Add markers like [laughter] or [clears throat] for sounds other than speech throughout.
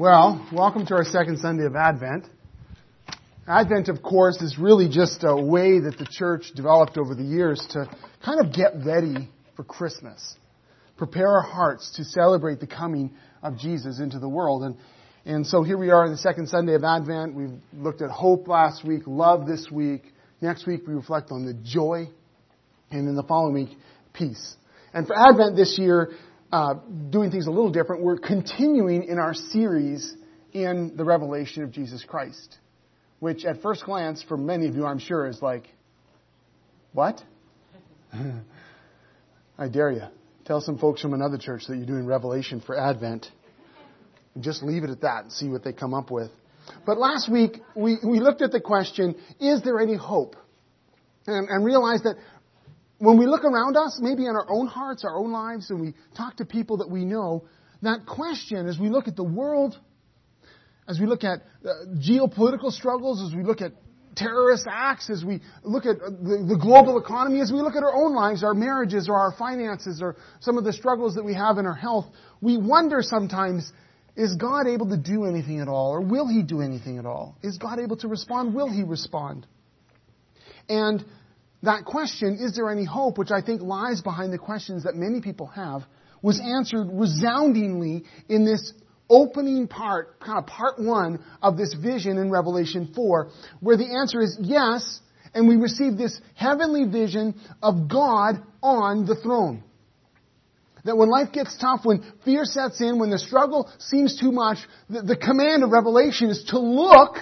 Well, welcome to our second Sunday of Advent. Advent, of course, is really just a way that the church developed over the years to kind of get ready for Christmas, prepare our hearts to celebrate the coming of Jesus into the world. And, and so here we are in the second Sunday of Advent. We've looked at hope last week, love this week. Next week we reflect on the joy, and in the following week, peace. And for Advent this year, uh, doing things a little different. We're continuing in our series in the revelation of Jesus Christ, which at first glance, for many of you, I'm sure, is like, what? [laughs] I dare you. Tell some folks from another church that you're doing Revelation for Advent. And just leave it at that and see what they come up with. But last week, we, we looked at the question, is there any hope? And, and realized that when we look around us, maybe in our own hearts, our own lives, and we talk to people that we know, that question, as we look at the world, as we look at uh, geopolitical struggles, as we look at terrorist acts, as we look at uh, the, the, global economy, as we look at our own lives, our marriages, or our finances, or some of the struggles that we have in our health, we wonder sometimes, is God able to do anything at all? Or will He do anything at all? Is God able to respond? Will He respond? And that question, is there any hope, which I think lies behind the questions that many people have, was answered resoundingly in this opening part, kind of part one of this vision in Revelation 4, where the answer is yes, and we receive this heavenly vision of God on the throne. That when life gets tough, when fear sets in, when the struggle seems too much, the, the command of Revelation is to look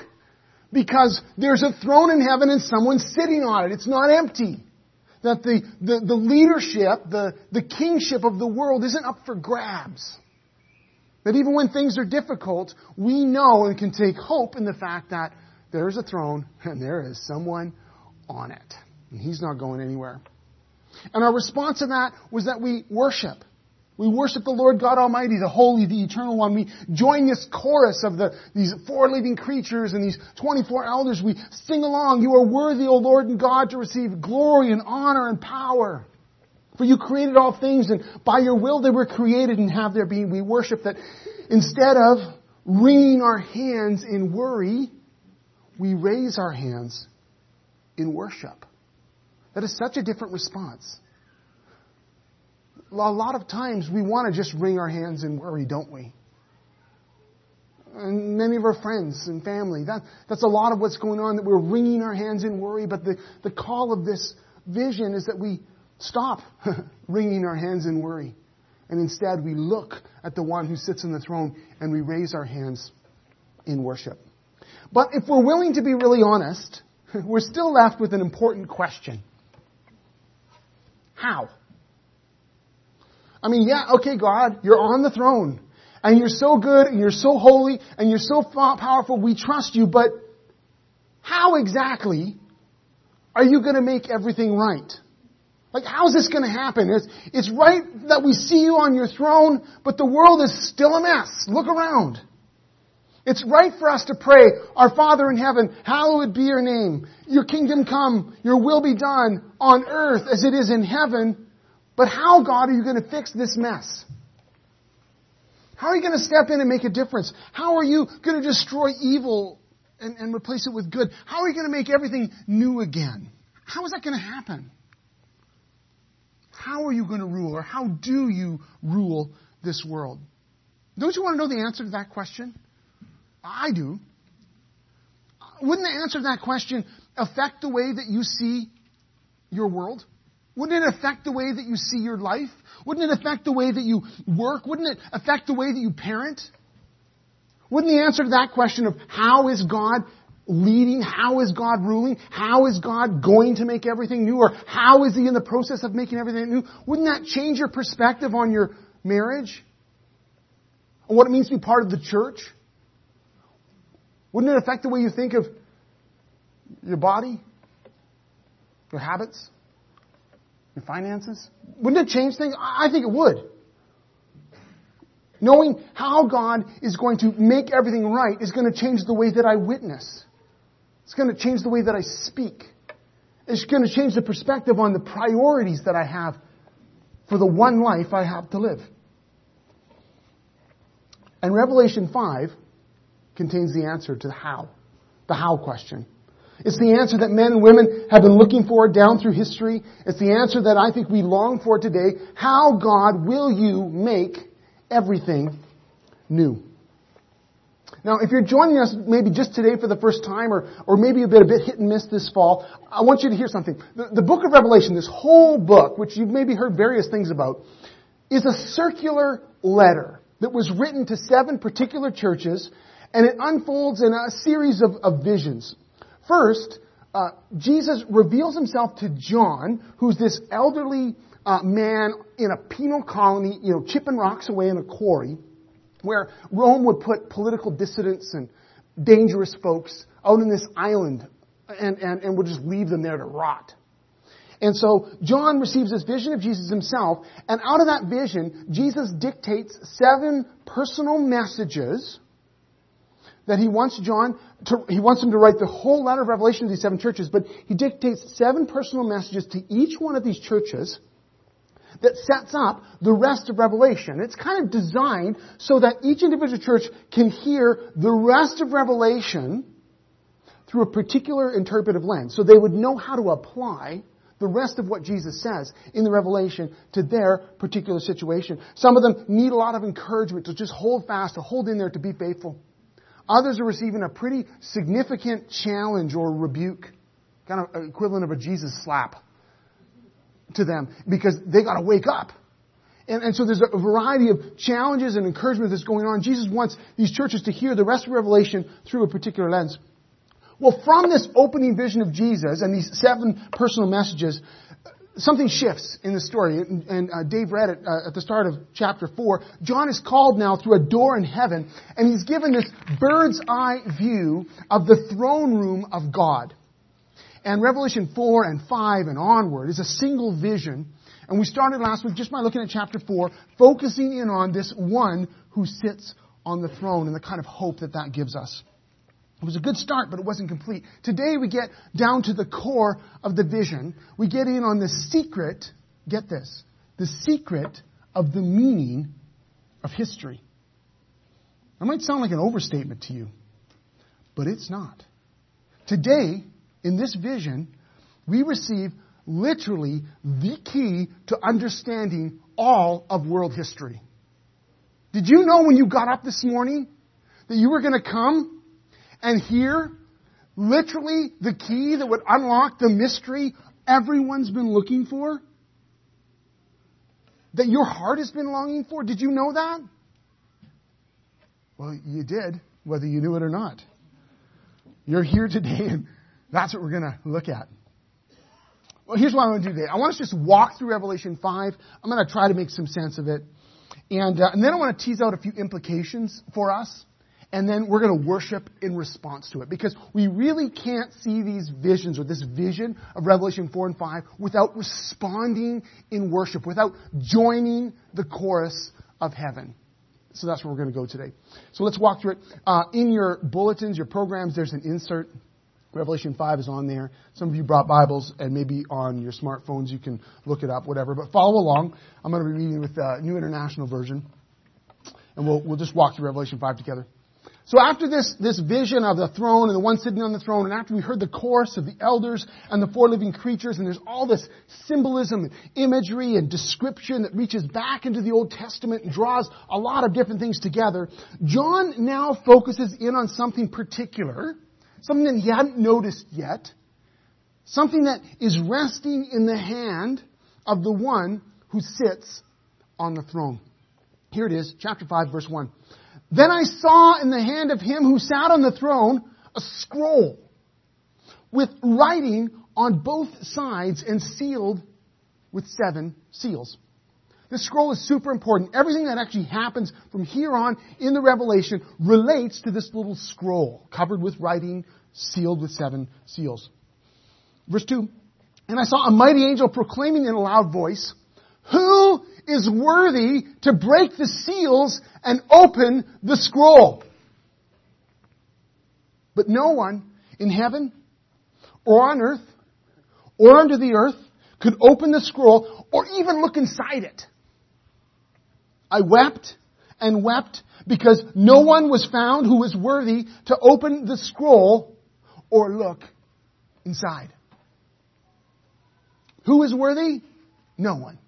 because there's a throne in heaven and someone's sitting on it. It's not empty. That the, the, the leadership, the, the kingship of the world isn't up for grabs. That even when things are difficult, we know and can take hope in the fact that there's a throne and there is someone on it. And he's not going anywhere. And our response to that was that we worship. We worship the Lord God Almighty, the Holy, the Eternal One. We join this chorus of the, these four living creatures and these 24 elders. We sing along, You are worthy, O Lord and God, to receive glory and honor and power. For you created all things and by your will they were created and have their being. We worship that instead of wringing our hands in worry, we raise our hands in worship. That is such a different response a lot of times we want to just wring our hands and worry, don't we? And many of our friends and family, that, that's a lot of what's going on, that we're wringing our hands in worry. But the, the call of this vision is that we stop [laughs] wringing our hands in worry. And instead we look at the one who sits on the throne and we raise our hands in worship. But if we're willing to be really honest, [laughs] we're still left with an important question. How? I mean, yeah, okay, God, you're on the throne. And you're so good, and you're so holy, and you're so powerful, we trust you, but how exactly are you going to make everything right? Like, how's this going to happen? It's, it's right that we see you on your throne, but the world is still a mess. Look around. It's right for us to pray, Our Father in heaven, hallowed be your name. Your kingdom come, your will be done on earth as it is in heaven. But how, God, are you going to fix this mess? How are you going to step in and make a difference? How are you going to destroy evil and, and replace it with good? How are you going to make everything new again? How is that going to happen? How are you going to rule, or how do you rule this world? Don't you want to know the answer to that question? I do. Wouldn't the answer to that question affect the way that you see your world? Wouldn't it affect the way that you see your life? Wouldn't it affect the way that you work? Wouldn't it affect the way that you parent? Wouldn't the answer to that question of how is God leading? How is God ruling? How is God going to make everything new? Or how is He in the process of making everything new? Wouldn't that change your perspective on your marriage? On what it means to be part of the church? Wouldn't it affect the way you think of your body? Your habits? Your finances? Wouldn't it change things? I think it would. Knowing how God is going to make everything right is going to change the way that I witness. It's going to change the way that I speak. It's going to change the perspective on the priorities that I have for the one life I have to live. And Revelation 5 contains the answer to the how, the how question. It's the answer that men and women have been looking for down through history. It's the answer that I think we long for today. How, God, will you make everything new? Now, if you're joining us maybe just today for the first time or, or maybe a bit, a bit hit and miss this fall, I want you to hear something. The, the book of Revelation, this whole book, which you've maybe heard various things about, is a circular letter that was written to seven particular churches and it unfolds in a series of, of visions. First, uh, Jesus reveals himself to John, who's this elderly uh, man in a penal colony, you know, chipping rocks away in a quarry, where Rome would put political dissidents and dangerous folks out in this island and, and, and would just leave them there to rot. And so John receives this vision of Jesus himself, and out of that vision, Jesus dictates seven personal messages that he wants John to, he wants him to write the whole letter of Revelation to these seven churches, but he dictates seven personal messages to each one of these churches that sets up the rest of Revelation. It's kind of designed so that each individual church can hear the rest of Revelation through a particular interpretive lens. So they would know how to apply the rest of what Jesus says in the Revelation to their particular situation. Some of them need a lot of encouragement to just hold fast, to hold in there, to be faithful. Others are receiving a pretty significant challenge or rebuke, kind of equivalent of a Jesus slap to them because they got to wake up. And, and, so there's a variety of challenges and encouragement that's going on. Jesus wants these churches to hear the rest of Revelation through a particular lens. Well, from this opening vision of Jesus and these seven personal messages, something shifts in the story. And, and uh, Dave read it uh, at the start of chapter 4. John is called now through a door in heaven, and he's given this bird's eye view of the throne room of God. And Revelation 4 and 5 and onward is a single vision. And we started last week just by looking at chapter 4, focusing in on this one who sits on the throne and the kind of hope that that gives us. It was a good start, but it wasn't complete. Today we get down to the core of the vision. We get in on the secret, get this, the secret of the meaning of history. That might sound like an overstatement to you, but it's not. Today, in this vision, we receive literally the key to understanding all of world history. Did you know when you got up this morning that you were going to come and hear, literally the key that would unlock the mystery everyone's been looking for? That your heart has been longing for? Did you know that? Well, you did, whether you knew it or not. You're here today and that's what we're going to look at. Well, here's what I want to do today. I want to just walk through Revelation 5. I'm going to try to make some sense of it. And, uh, and then I want to tease out a few implications for us. And then we're going to worship in response to it. Because we really can't see these visions or this vision of Revelation 4 and 5 without responding in worship, without joining the chorus of heaven. So that's where we're going to go today. So let's walk through it. Uh, in your bulletins, your programs, there's an insert Revelation 5 is on there. Some of you brought Bibles, and maybe on your smartphones you can look it up, whatever. But follow along. I'm going to be reading with the New International Version, and we'll, we'll just walk through Revelation 5 together. So after this, this vision of the throne and the one sitting on the throne, and after we heard the chorus of the elders and the four living creatures, and there's all this symbolism and imagery and description that reaches back into the Old Testament and draws a lot of different things together, John now focuses in on something particular something that he hadn't noticed yet, something that is resting in the hand of the one who sits on the throne. Here it is, chapter 5, verse 1. Then I saw in the hand of him who sat on the throne a scroll with writing on both sides and sealed with seven seals. This scroll is super important. Everything that actually happens from here on in the Revelation relates to this little scroll covered with writing, sealed with seven seals. Verse 2. And I saw a mighty angel proclaiming in a loud voice, Who is worthy to break the seals and open the scroll? But no one in heaven or on earth or under the earth could open the scroll or even look inside it. I wept and wept because no one was found who was worthy to open the scroll or look inside. Who is worthy? No one.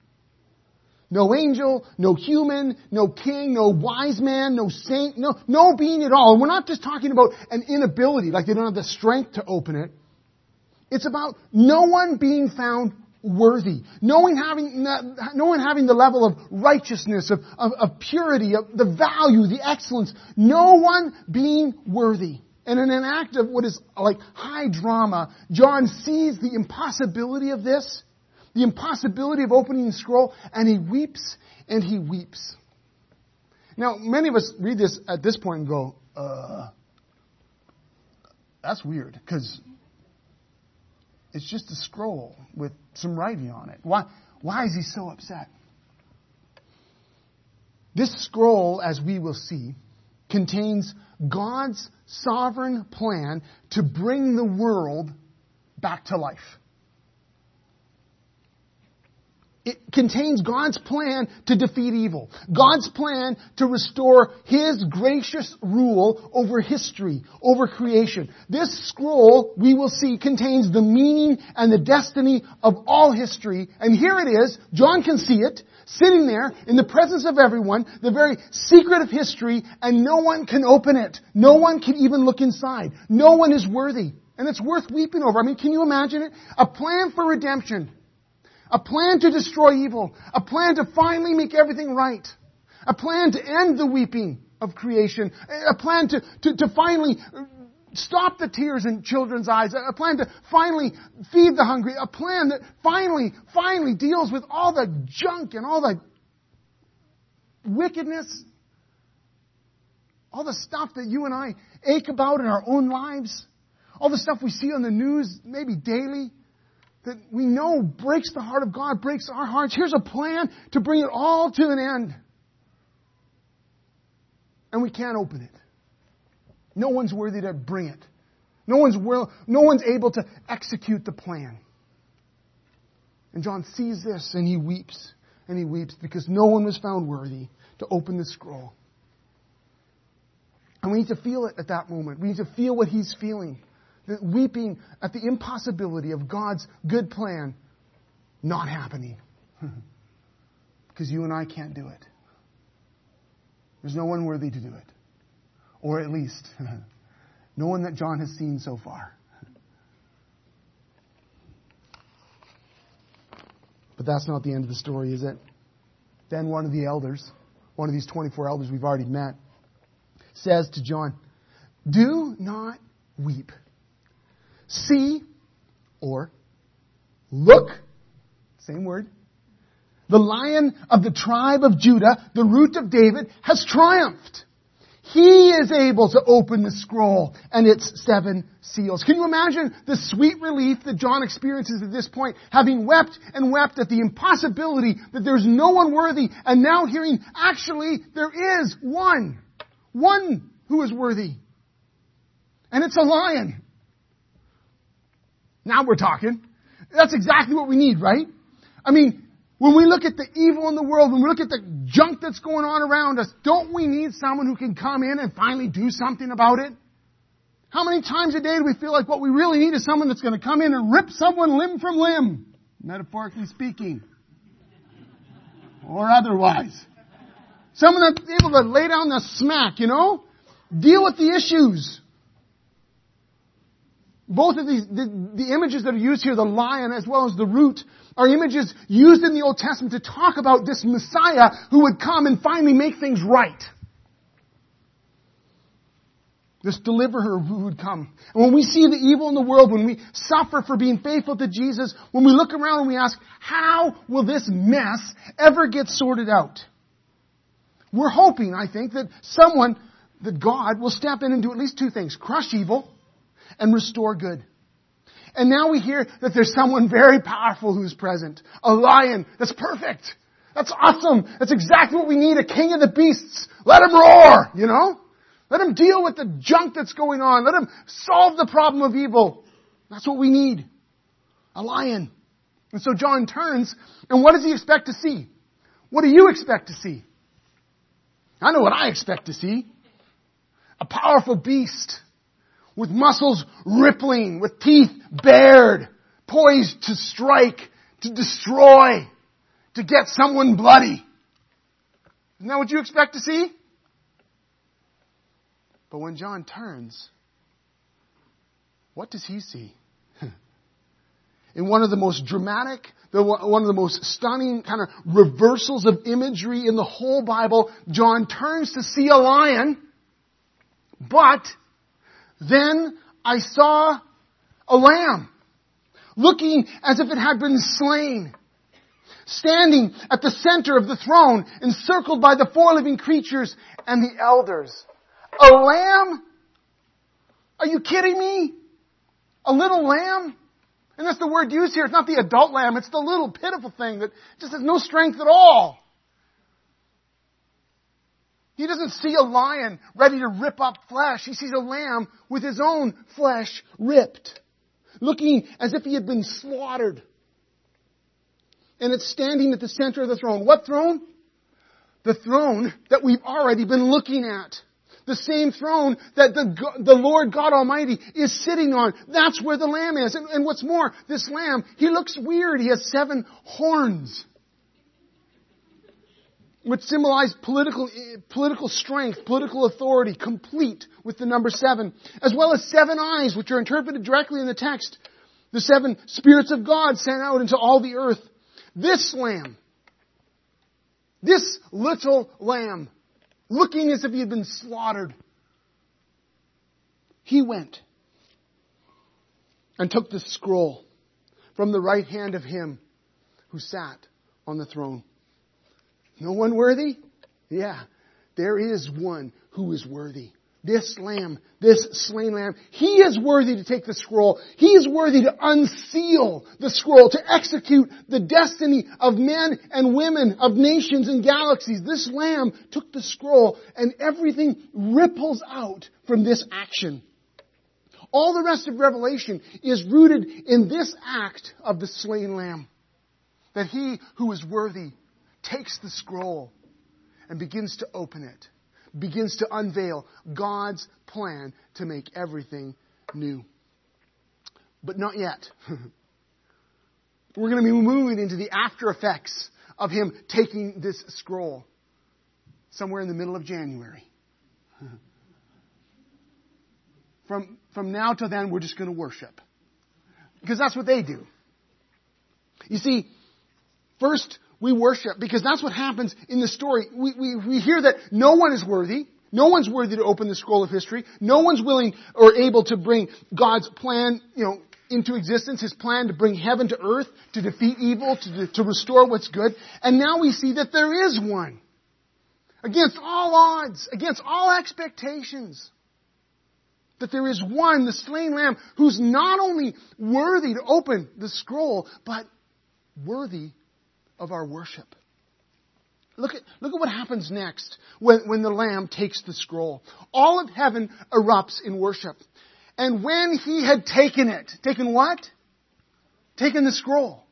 No angel, no human, no king, no wise man, no saint, no, no being at all. And we're not just talking about an inability, like they don't have the strength to open it. It's about no one being found worthy. No one having, no one having the level of righteousness, of, of, of purity, of the value, the excellence. No one being worthy. And in an act of what is like high drama, John sees the impossibility of this the impossibility of opening the scroll, and he weeps and he weeps. Now, many of us read this at this point and go, uh, that's weird, because it's just a scroll with some writing on it. Why, why is he so upset? This scroll, as we will see, contains God's sovereign plan to bring the world back to life. It contains God's plan to defeat evil. God's plan to restore His gracious rule over history, over creation. This scroll, we will see, contains the meaning and the destiny of all history. And here it is. John can see it, sitting there in the presence of everyone, the very secret of history, and no one can open it. No one can even look inside. No one is worthy. And it's worth weeping over. I mean, can you imagine it? A plan for redemption a plan to destroy evil. A plan to finally make everything right. A plan to end the weeping of creation. A plan to, to, to finally stop the tears in children's eyes. A plan to finally feed the hungry. A plan that finally, finally deals with all the junk and all the wickedness. All the stuff that you and I ache about in our own lives. All the stuff we see on the news, maybe daily that we know breaks the heart of God, breaks our hearts. Here's a plan to bring it all to an end. And we can't open it. No one's worthy to bring it. No one's will, no one's able to execute the plan. And John sees this and he weeps and he weeps because no one was found worthy to open the scroll. And we need to feel it at that moment. We need to feel what he's feeling weeping at the impossibility of God's good plan not happening. [laughs] because you and I can't do it. There's no one worthy to do it. Or at least, [laughs] no one that John has seen so far. But that's not the end of the story, is it? Then one of the elders, one of these 24 elders we've already met, says to John, Do not weep. See or look, same word. The lion of the tribe of Judah, the root of David, has triumphed. He is able to open the scroll and its seven seals. Can you imagine the sweet relief that John experiences at this point, having wept and wept at the impossibility that there's no one worthy, and now hearing, actually, there is one. One who is worthy. And it's a lion. Now we're talking. That's exactly what we need, right? I mean, when we look at the evil in the world, when we look at the junk that's going on around us, don't we need someone who can come in and finally do something about it? How many times a day do we feel like what we really need is someone that's going to come in and rip someone limb from limb? Metaphorically speaking. Or otherwise. Someone that's able to lay down the smack, you know? Deal with the issues. Both of these, the, the, images that are used here, the lion as well as the root, are images used in the Old Testament to talk about this Messiah who would come and finally make things right. This deliverer who would come. And when we see the evil in the world, when we suffer for being faithful to Jesus, when we look around and we ask, how will this mess ever get sorted out? We're hoping, I think, that someone, that God will step in and do at least two things. Crush evil and restore good. And now we hear that there's someone very powerful who's present. A lion. That's perfect. That's awesome. That's exactly what we need. A king of the beasts. Let him roar, you know? Let him deal with the junk that's going on. Let him solve the problem of evil. That's what we need. A lion. And so John turns, and what does he expect to see? What do you expect to see? I know what I expect to see. A powerful beast with muscles rippling, with teeth bared, poised to strike, to destroy, to get someone bloody. Isn't that what you expect to see? But when John turns, what does he see? [laughs] In one of the most dramatic, one of the most stunning kind of reversals of imagery in the whole Bible, John turns to see a lion, but then I saw a lamb, looking as if it had been slain, standing at the center of the throne, encircled by the four living creatures and the elders. A lamb? Are you kidding me? A little lamb? And that's the word used here. It's not the adult lamb. It's the little pitiful thing that just has no strength at all. He doesn't see a lion ready to rip up flesh. He sees a lamb with his own flesh ripped, looking as if he had been slaughtered. And it's standing at the center of the throne. What throne? The throne that we've already been looking at. The same throne that the, the Lord God Almighty is sitting on. That's where the Lamb is. And, and what's more, this Lamb, he looks weird. He has seven horns which symbolize political, eh, political strength, political authority, complete with the number seven, as well as seven eyes, which are interpreted directly in the text. The seven spirits of God sent out into all the earth. This lamb, this little lamb, looking as if he had been slaughtered, he went and took the scroll from the right hand of him who sat on the throne. No one worthy? Yeah, there is one who is worthy. This lamb, this slain lamb, he is worthy to take the scroll. He is worthy to unseal the scroll, to execute the destiny of men and women, of nations and galaxies. This lamb took the scroll and everything ripples out from this action. All the rest of Revelation is rooted in this act of the slain lamb. That he who is worthy takes the scroll and begins to open it, begins to unveil God's plan to make everything new. But not yet. [laughs] We're going to be moving into the after effects of him taking this scroll somewhere in the middle of January. [laughs] From, from now till then, we're just going to worship. Because that's what they do. You see, first we worship because that's what happens in the story. We, we, we hear that no one is worthy. No one's worthy to open the scroll of history. No one's willing or able to bring God's plan, you know, into existence, His plan to bring heaven to earth, to defeat evil, to, to restore what's good. And now we see that there is one. Against all odds, against all expectations. That there is one, the slain lamb, who's not only worthy to open the scroll, but worthy of our worship. Look at, look at what happens next when, when the Lamb takes the scroll. All of heaven erupts in worship. And when he had taken it, taken what? Taken the scroll.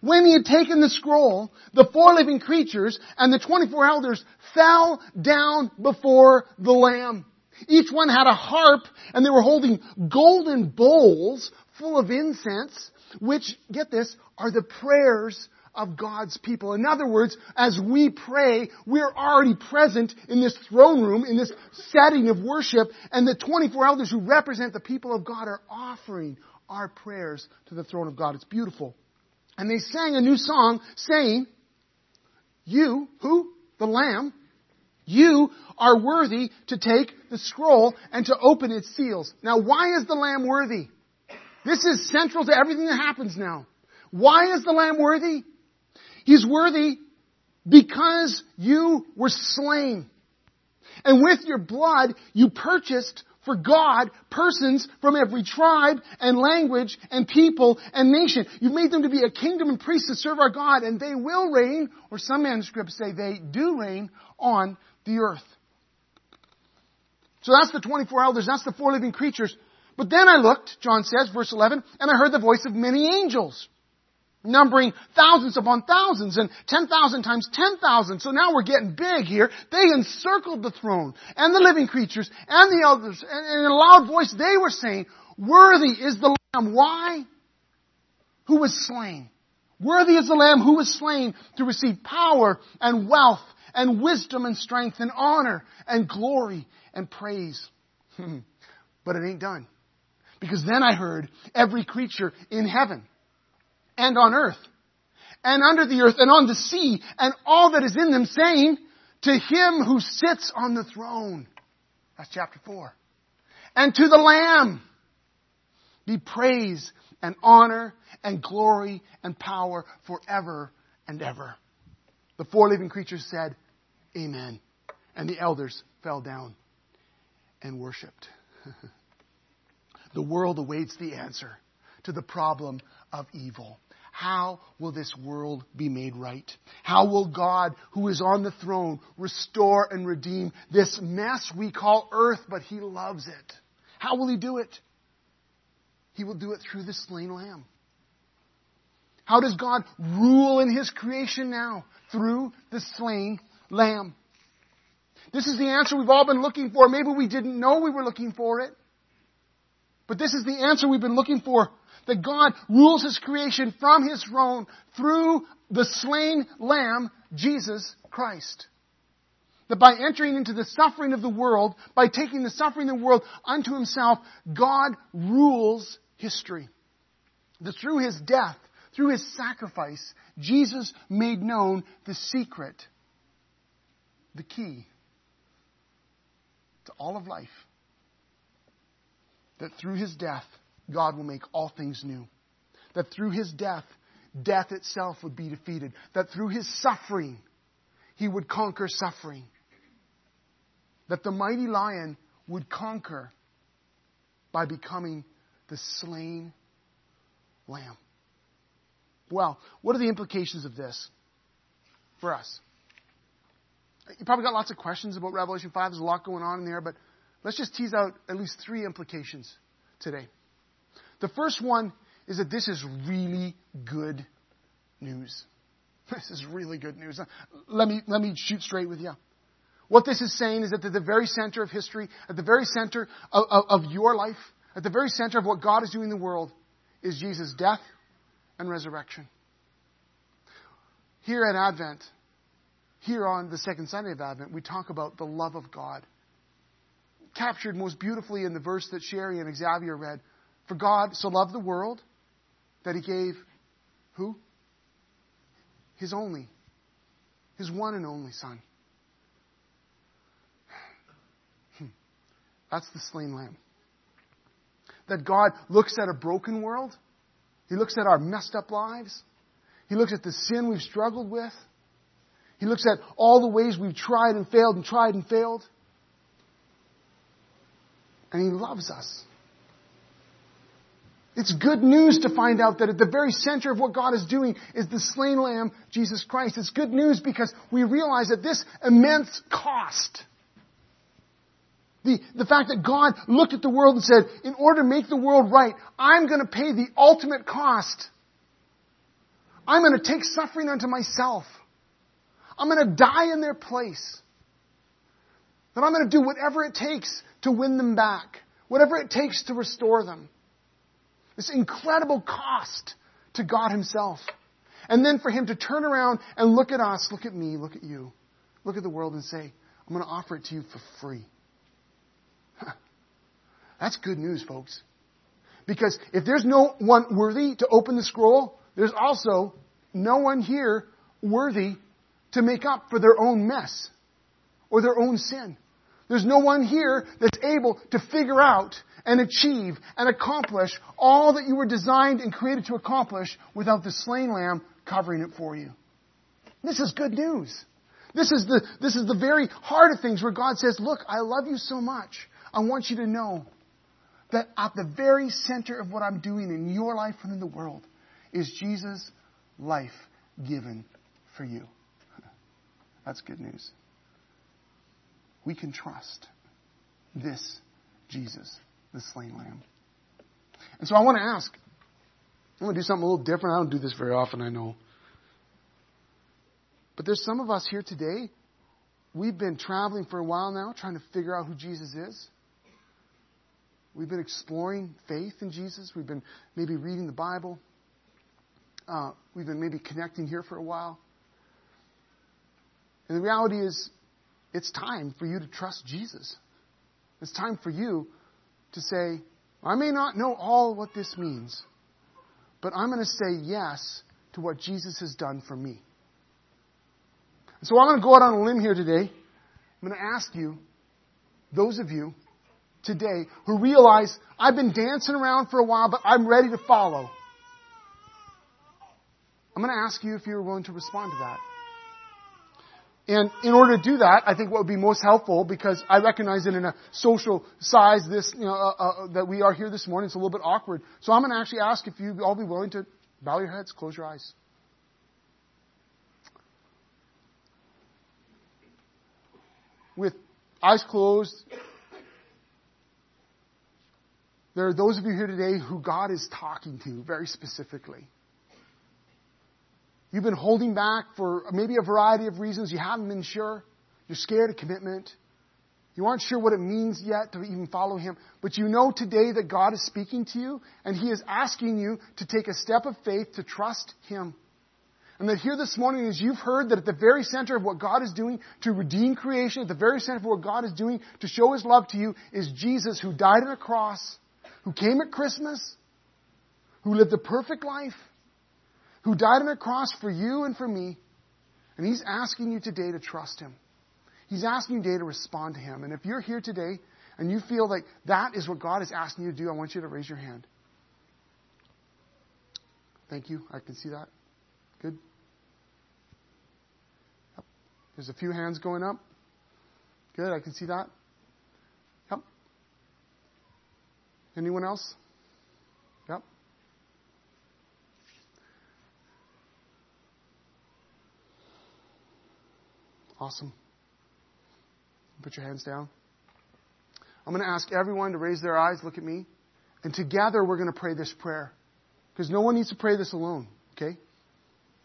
When he had taken the scroll, the four living creatures and the 24 elders fell down before the Lamb. Each one had a harp and they were holding golden bowls full of incense, which, get this, are the prayers of God's people. In other words, as we pray, we're already present in this throne room, in this setting of worship, and the 24 elders who represent the people of God are offering our prayers to the throne of God. It's beautiful. And they sang a new song saying, You, who? The Lamb, you are worthy to take the scroll and to open its seals. Now, why is the Lamb worthy? This is central to everything that happens now. Why is the Lamb worthy? He's worthy because you were slain. And with your blood, you purchased for God persons from every tribe and language and people and nation. You've made them to be a kingdom and priests to serve our God, and they will reign, or some manuscripts say they do reign, on the earth. So that's the 24 elders, that's the four living creatures. But then I looked, John says, verse 11, and I heard the voice of many angels numbering thousands upon thousands and 10,000 times 10,000. So now we're getting big here. They encircled the throne and the living creatures and the elders and in a loud voice they were saying, worthy is the lamb. Why? Who was slain. Worthy is the lamb who was slain to receive power and wealth and wisdom and strength and honor and glory and praise. [laughs] but it ain't done. Because then I heard every creature in heaven and on earth and under the earth and on the sea and all that is in them saying to him who sits on the throne. That's chapter four. And to the Lamb be praise and honor and glory and power forever and ever. The four living creatures said, Amen. And the elders fell down and worshiped. [laughs] the world awaits the answer to the problem of evil. How will this world be made right? How will God, who is on the throne, restore and redeem this mess we call earth, but He loves it? How will He do it? He will do it through the slain lamb. How does God rule in His creation now? Through the slain lamb. This is the answer we've all been looking for. Maybe we didn't know we were looking for it. But this is the answer we've been looking for that God rules his creation from his throne through the slain lamb, Jesus Christ. That by entering into the suffering of the world, by taking the suffering of the world unto himself, God rules history. That through his death, through his sacrifice, Jesus made known the secret, the key to all of life. That through his death, God will make all things new. That through his death, death itself would be defeated. That through his suffering, he would conquer suffering. That the mighty lion would conquer by becoming the slain lamb. Well, what are the implications of this for us? You probably got lots of questions about Revelation 5. There's a lot going on in there, but let's just tease out at least three implications today. The first one is that this is really good news. [laughs] This is really good news. Let me, let me shoot straight with you. What this is saying is that at the very center of history, at the very center of, of, of your life, at the very center of what God is doing in the world, is Jesus' death and resurrection. Here at Advent, here on the second Sunday of Advent, we talk about the love of God. Captured most beautifully in the verse that Sherry and Xavier read for God so loved the world that he gave who? His only, his one and only Son. Hmm. That's the slain lamb. That God looks at a broken world. He looks at our messed up lives. He looks at the sin we've struggled with. He looks at all the ways we've tried and failed and tried and failed. And He loves us. It's good news to find out that at the very center of what God is doing is the slain lamb, Jesus Christ. It's good news because we realize that this immense cost, the, the fact that God looked at the world and said, in order to make the world right, I'm going to pay the ultimate cost. I'm going to take suffering unto myself. I'm going to die in their place. That I'm going to do whatever it takes to win them back. Whatever it takes to restore them. This incredible cost to God Himself. And then for Him to turn around and look at us, look at me, look at you, look at the world and say, I'm going to offer it to you for free. That's good news, folks. Because if there's no one worthy to open the scroll, there's also no one here worthy to make up for their own mess or their own sin. There's no one here that's able to figure out and achieve and accomplish all that you were designed and created to accomplish without the slain lamb covering it for you. This is good news. This is the, this is the very heart of things where God says, look, I love you so much. I want you to know that at the very center of what I'm doing in your life and in the world is Jesus' life given for you. [laughs] That's good news. We can trust this Jesus the slain lamb. And so I want to ask, I'm going to do something a little different. I don't do this very often, I know. But there's some of us here today, we've been traveling for a while now, trying to figure out who Jesus is. We've been exploring faith in Jesus. We've been maybe reading the Bible. Uh, we've been maybe connecting here for a while. And the reality is, it's time for you to trust Jesus. It's time for you to say, I may not know all what this means, but I'm going to say yes to what Jesus has done for me. So I'm going to go out on a limb here today. I'm going to ask you, those of you today who realize I've been dancing around for a while, but I'm ready to follow. I'm going to ask you if you're willing to respond to that. And in order to do that, I think what would be most helpful, because I recognize that in a social size this, you know, uh, uh, that we are here this morning, it's a little bit awkward. So I'm going to actually ask if you all be willing to bow your heads, close your eyes. With eyes closed, there are those of you here today who God is talking to very specifically. You've been holding back for maybe a variety of reasons. You haven't been sure. You're scared of commitment. You aren't sure what it means yet to even follow Him. But you know today that God is speaking to you and He is asking you to take a step of faith to trust Him. And that here this morning, as you've heard that at the very center of what God is doing to redeem creation, at the very center of what God is doing to show His love to you, is Jesus who died on a cross, who came at Christmas, who lived a perfect life, who died on a cross for you and for me. And He's asking you today to trust Him. He's asking you today to respond to Him. And if you're here today and you feel like that is what God is asking you to do, I want you to raise your hand. Thank you. I can see that. Good. Yep. There's a few hands going up. Good. I can see that. Yep. Anyone else? Awesome. Put your hands down. I'm going to ask everyone to raise their eyes, look at me, and together we're going to pray this prayer. Because no one needs to pray this alone, okay?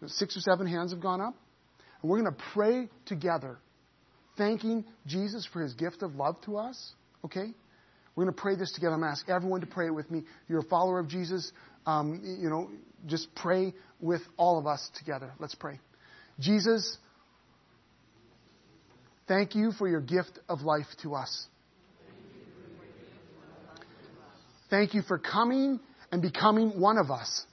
Six or seven hands have gone up. And we're going to pray together, thanking Jesus for his gift of love to us, okay? We're going to pray this together. I'm going to ask everyone to pray it with me. You're a follower of Jesus. Um, you know, just pray with all of us together. Let's pray. Jesus, Thank you for your gift of life to us. Thank you for coming and becoming one of us.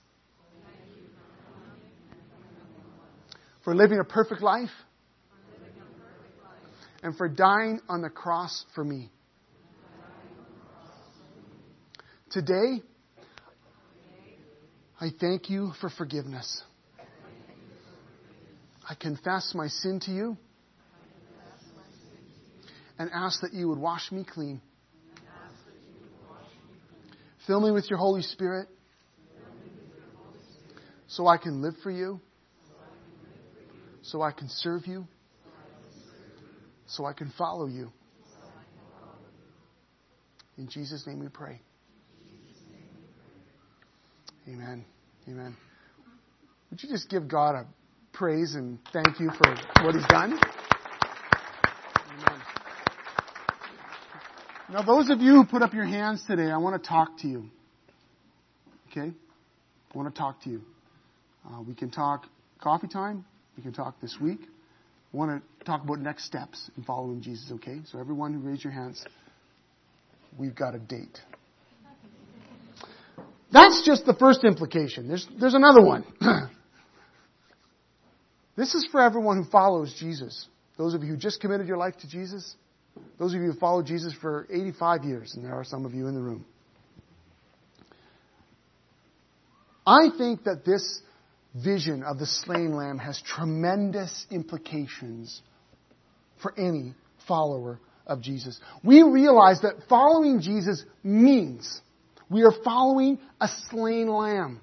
For living a perfect life. And for dying on the cross for me. Today, I thank you for forgiveness. I confess my sin to you and ask that you would wash me clean. Fill me with your Holy Spirit so I can live for you, so I can serve you, so I can follow you. In Jesus' name we pray. Amen. Amen. Would you just give God a praise and thank you for what He's done? Now, those of you who put up your hands today, I want to talk to you. Okay? I want to talk to you. Uh, we can talk coffee time. We can talk this week. I want to talk about next steps in following Jesus, okay? So, everyone who raised your hands, we've got a date. That's just the first implication. There's, there's another one. [clears throat] this is for everyone who follows Jesus. Those of you who just committed your life to Jesus, those of you who followed Jesus for 85 years, and there are some of you in the room. I think that this vision of the slain lamb has tremendous implications for any follower of Jesus. We realize that following Jesus means we are following a slain lamb.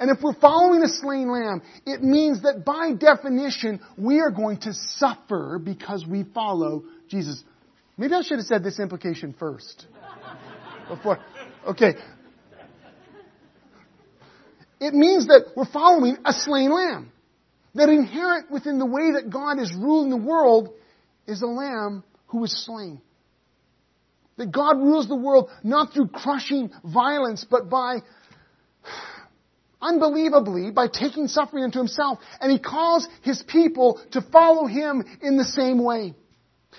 And if we're following a slain lamb, it means that by definition, we are going to suffer because we follow Jesus. Maybe I should have said this implication first. Before. Okay. It means that we're following a slain lamb. That inherent within the way that God is ruling the world is a lamb who was slain. That God rules the world not through crushing violence, but by unbelievably by taking suffering into himself. And he calls his people to follow him in the same way.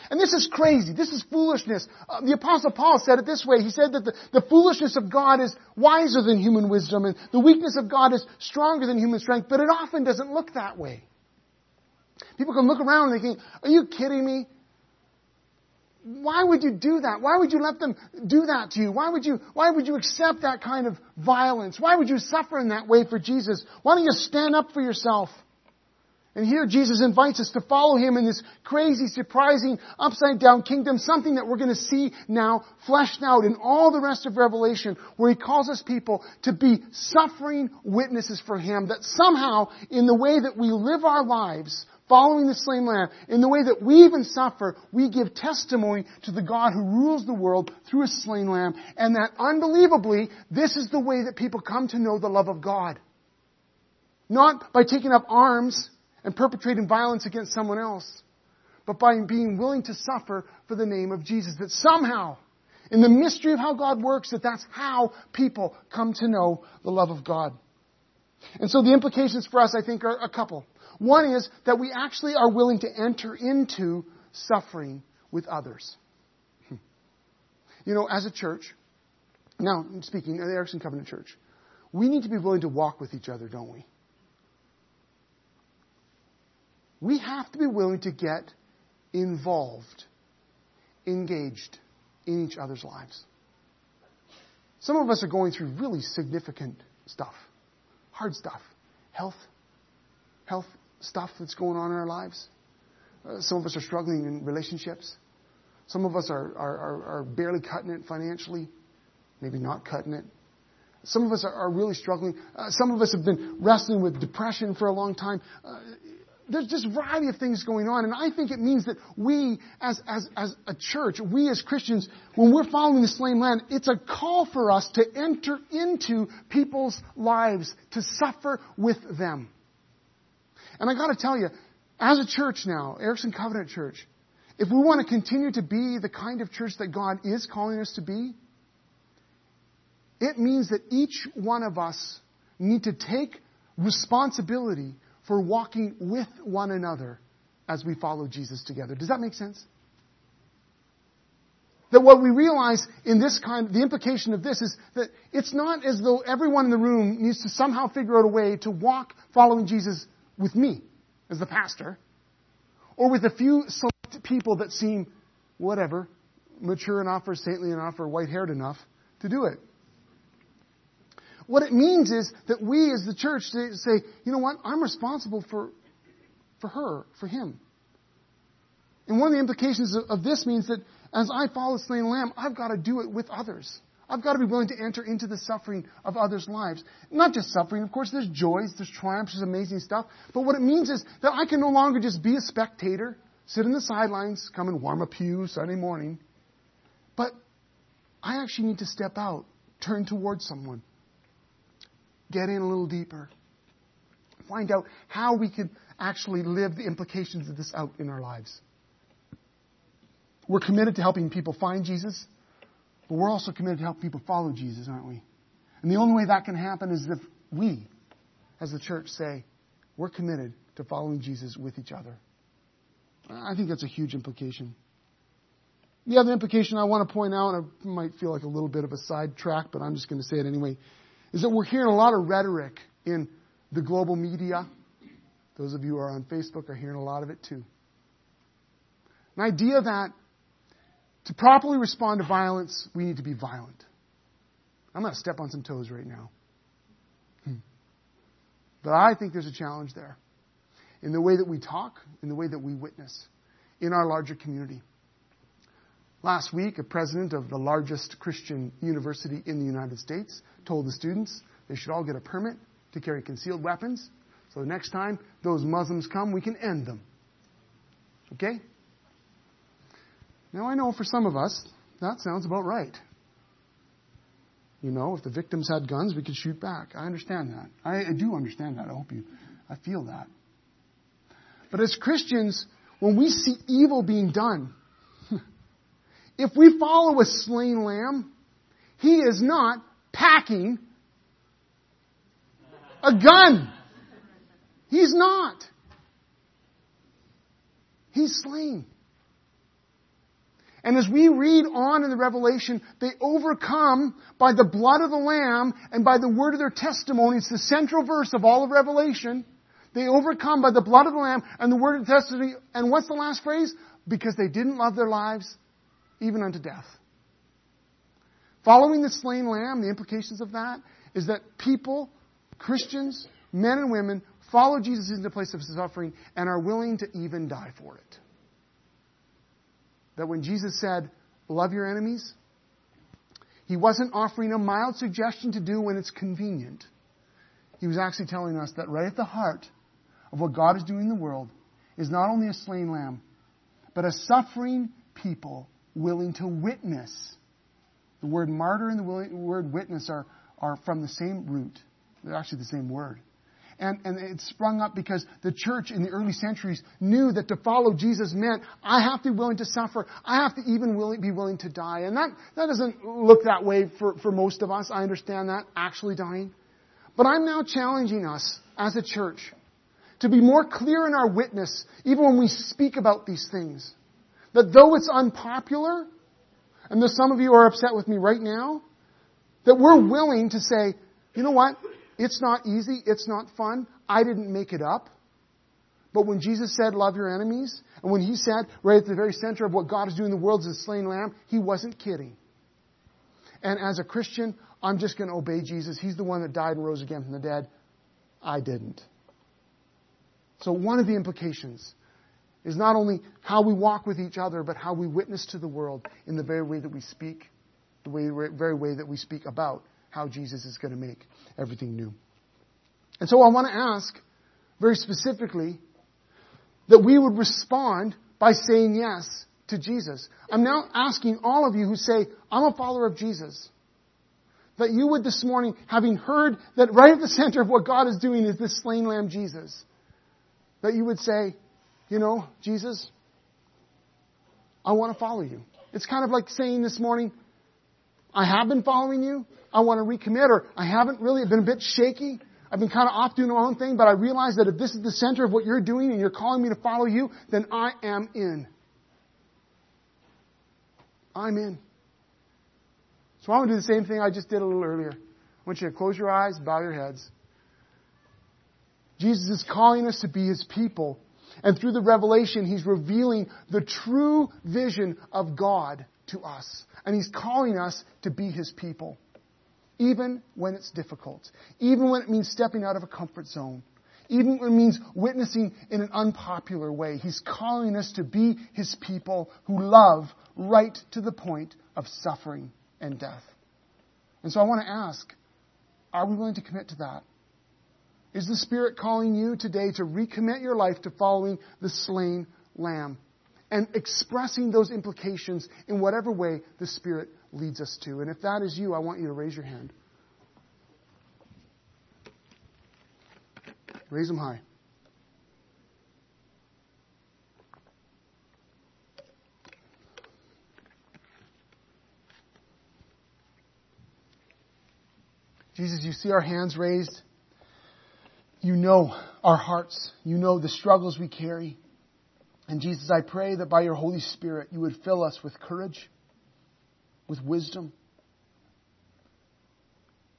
And this is crazy. This is foolishness. Uh, the apostle Paul said it this way. He said that the, the foolishness of God is wiser than human wisdom and the weakness of God is stronger than human strength, but it often doesn't look that way. People can look around and think, are you kidding me? Why would you do that? Why would you let them do that to you? Why would you, why would you accept that kind of violence? Why would you suffer in that way for Jesus? Why don't you stand up for yourself? And here Jesus invites us to follow him in this crazy, surprising, upside down kingdom, something that we're going to see now fleshed out in all the rest of Revelation, where he calls us people to be suffering witnesses for him, that somehow, in the way that we live our lives, following the slain lamb, in the way that we even suffer, we give testimony to the God who rules the world through a slain lamb, and that unbelievably, this is the way that people come to know the love of God. Not by taking up arms and perpetrating violence against someone else, but by being willing to suffer for the name of Jesus. That somehow, in the mystery of how God works, that that's how people come to know the love of God. And so the implications for us, I think, are a couple. One is that we actually are willing to enter into suffering with others. [laughs] You know, as a church, now speaking of the Erickson Covenant Church, we need to be willing to walk with each other, don't we? We have to be willing to get involved, engaged in each other's lives. Some of us are going through really significant stuff, hard stuff, health, health stuff that's going on in our lives. Uh, some of us are struggling in relationships. Some of us are, are, are, are, barely cutting it financially, maybe not cutting it. Some of us are, are really struggling. Uh, some of us have been wrestling with depression for a long time. Uh, there's just a variety of things going on. And I think it means that we, as, as, as a church, we as Christians, when we're following the slain land, it's a call for us to enter into people's lives, to suffer with them. And I gotta tell you, as a church now, Erickson Covenant Church, if we want to continue to be the kind of church that God is calling us to be, it means that each one of us need to take responsibility for walking with one another as we follow Jesus together. Does that make sense? That what we realize in this kind, the implication of this is that it's not as though everyone in the room needs to somehow figure out a way to walk following Jesus with me as the pastor, or with a few select people that seem, whatever, mature enough or saintly enough or white haired enough to do it. What it means is that we as the church say, you know what, I'm responsible for, for her, for him. And one of the implications of, of this means that as I follow the slain lamb, I've got to do it with others. I've got to be willing to enter into the suffering of others' lives. Not just suffering, of course, there's joys, there's triumphs, there's amazing stuff. But what it means is that I can no longer just be a spectator, sit in the sidelines, come and warm a pew Sunday morning. But I actually need to step out, turn towards someone, get in a little deeper, find out how we can actually live the implications of this out in our lives. We're committed to helping people find Jesus. But we're also committed to help people follow Jesus, aren't we? And the only way that can happen is if we, as the church, say, we're committed to following Jesus with each other. I think that's a huge implication. The other implication I want to point out, it might feel like a little bit of a sidetrack, but I'm just going to say it anyway, is that we're hearing a lot of rhetoric in the global media. Those of you who are on Facebook are hearing a lot of it too. An idea that to properly respond to violence, we need to be violent. I'm going to step on some toes right now. Hmm. But I think there's a challenge there in the way that we talk, in the way that we witness in our larger community. Last week, a president of the largest Christian university in the United States told the students they should all get a permit to carry concealed weapons. So the next time those Muslims come, we can end them. Okay? Now, I know for some of us, that sounds about right. You know, if the victims had guns, we could shoot back. I understand that. I, I do understand that. I hope you, I feel that. But as Christians, when we see evil being done, [laughs] if we follow a slain lamb, he is not packing a gun. He's not. He's slain. And as we read on in the Revelation, they overcome by the blood of the Lamb and by the word of their testimony. It's the central verse of all of Revelation. They overcome by the blood of the Lamb and the word of testimony. And what's the last phrase? Because they didn't love their lives even unto death. Following the slain lamb, the implications of that is that people, Christians, men and women, follow Jesus into a place of suffering and are willing to even die for it. That when Jesus said, Love your enemies, he wasn't offering a mild suggestion to do when it's convenient. He was actually telling us that right at the heart of what God is doing in the world is not only a slain lamb, but a suffering people willing to witness. The word martyr and the word witness are, are from the same root. They're actually the same word. And, and it sprung up because the church in the early centuries knew that to follow Jesus meant I have to be willing to suffer. I have to even willing, be willing to die. And that, that doesn't look that way for, for most of us. I understand that, actually dying. But I'm now challenging us as a church to be more clear in our witness, even when we speak about these things. That though it's unpopular, and though some of you are upset with me right now, that we're willing to say, you know what? It's not easy. It's not fun. I didn't make it up. But when Jesus said, love your enemies, and when he said, right at the very center of what God is doing in the world is a slain lamb, he wasn't kidding. And as a Christian, I'm just going to obey Jesus. He's the one that died and rose again from the dead. I didn't. So one of the implications is not only how we walk with each other, but how we witness to the world in the very way that we speak, the way, very way that we speak about how Jesus is going to make everything new. And so I want to ask very specifically that we would respond by saying yes to Jesus. I'm now asking all of you who say, I'm a follower of Jesus, that you would this morning, having heard that right at the center of what God is doing is this slain lamb Jesus, that you would say, you know, Jesus, I want to follow you. It's kind of like saying this morning, I have been following you. I want to recommit, or I haven't really been a bit shaky. I've been kind of off doing my own thing, but I realize that if this is the center of what you're doing and you're calling me to follow you, then I am in. I'm in. So I want to do the same thing I just did a little earlier. I want you to close your eyes, bow your heads. Jesus is calling us to be his people. And through the revelation, he's revealing the true vision of God to us. And he's calling us to be his people. Even when it's difficult. Even when it means stepping out of a comfort zone. Even when it means witnessing in an unpopular way. He's calling us to be his people who love right to the point of suffering and death. And so I want to ask, are we willing to commit to that? Is the Spirit calling you today to recommit your life to following the slain lamb and expressing those implications in whatever way the Spirit leads us to? And if that is you, I want you to raise your hand. Raise them high. Jesus, you see our hands raised. You know our hearts. You know the struggles we carry. And Jesus, I pray that by your Holy Spirit, you would fill us with courage, with wisdom.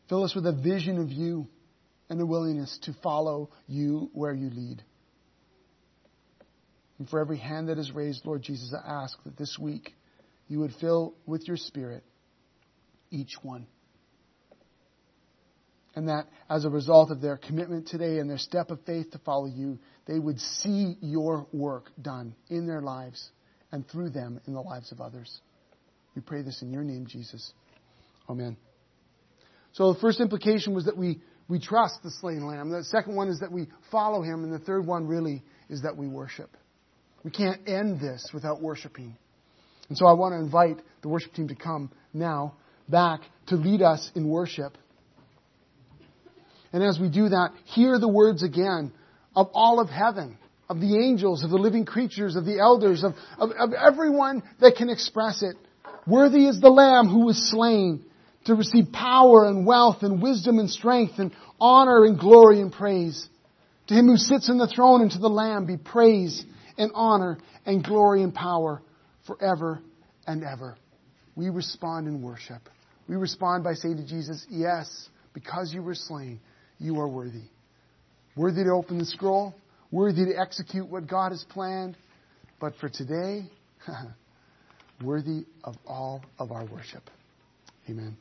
Fill us with a vision of you and a willingness to follow you where you lead. And for every hand that is raised, Lord Jesus, I ask that this week you would fill with your Spirit each one and that as a result of their commitment today and their step of faith to follow you, they would see your work done in their lives and through them in the lives of others. We pray this in your name, Jesus. Amen. So the first implication was that we, we trust the slain lamb. The second one is that we follow him. And the third one really is that we worship. We can't end this without worshiping. And so I want to invite the worship team to come now back to lead us in worship. And as we do that, hear the words again of all of heaven, of the angels, of the living creatures, of the elders, of, of, of everyone that can express it. Worthy is the Lamb who was slain to receive power and wealth and wisdom and strength and honor and glory and praise. To him who sits in the throne and to the Lamb be praise and honor and glory and power forever and ever. We respond in worship. We respond by saying to Jesus, Yes, because you were slain, you are worthy. Worthy to open the scroll, worthy to execute what God has planned, but for today, [laughs] worthy of all of our worship. Amen.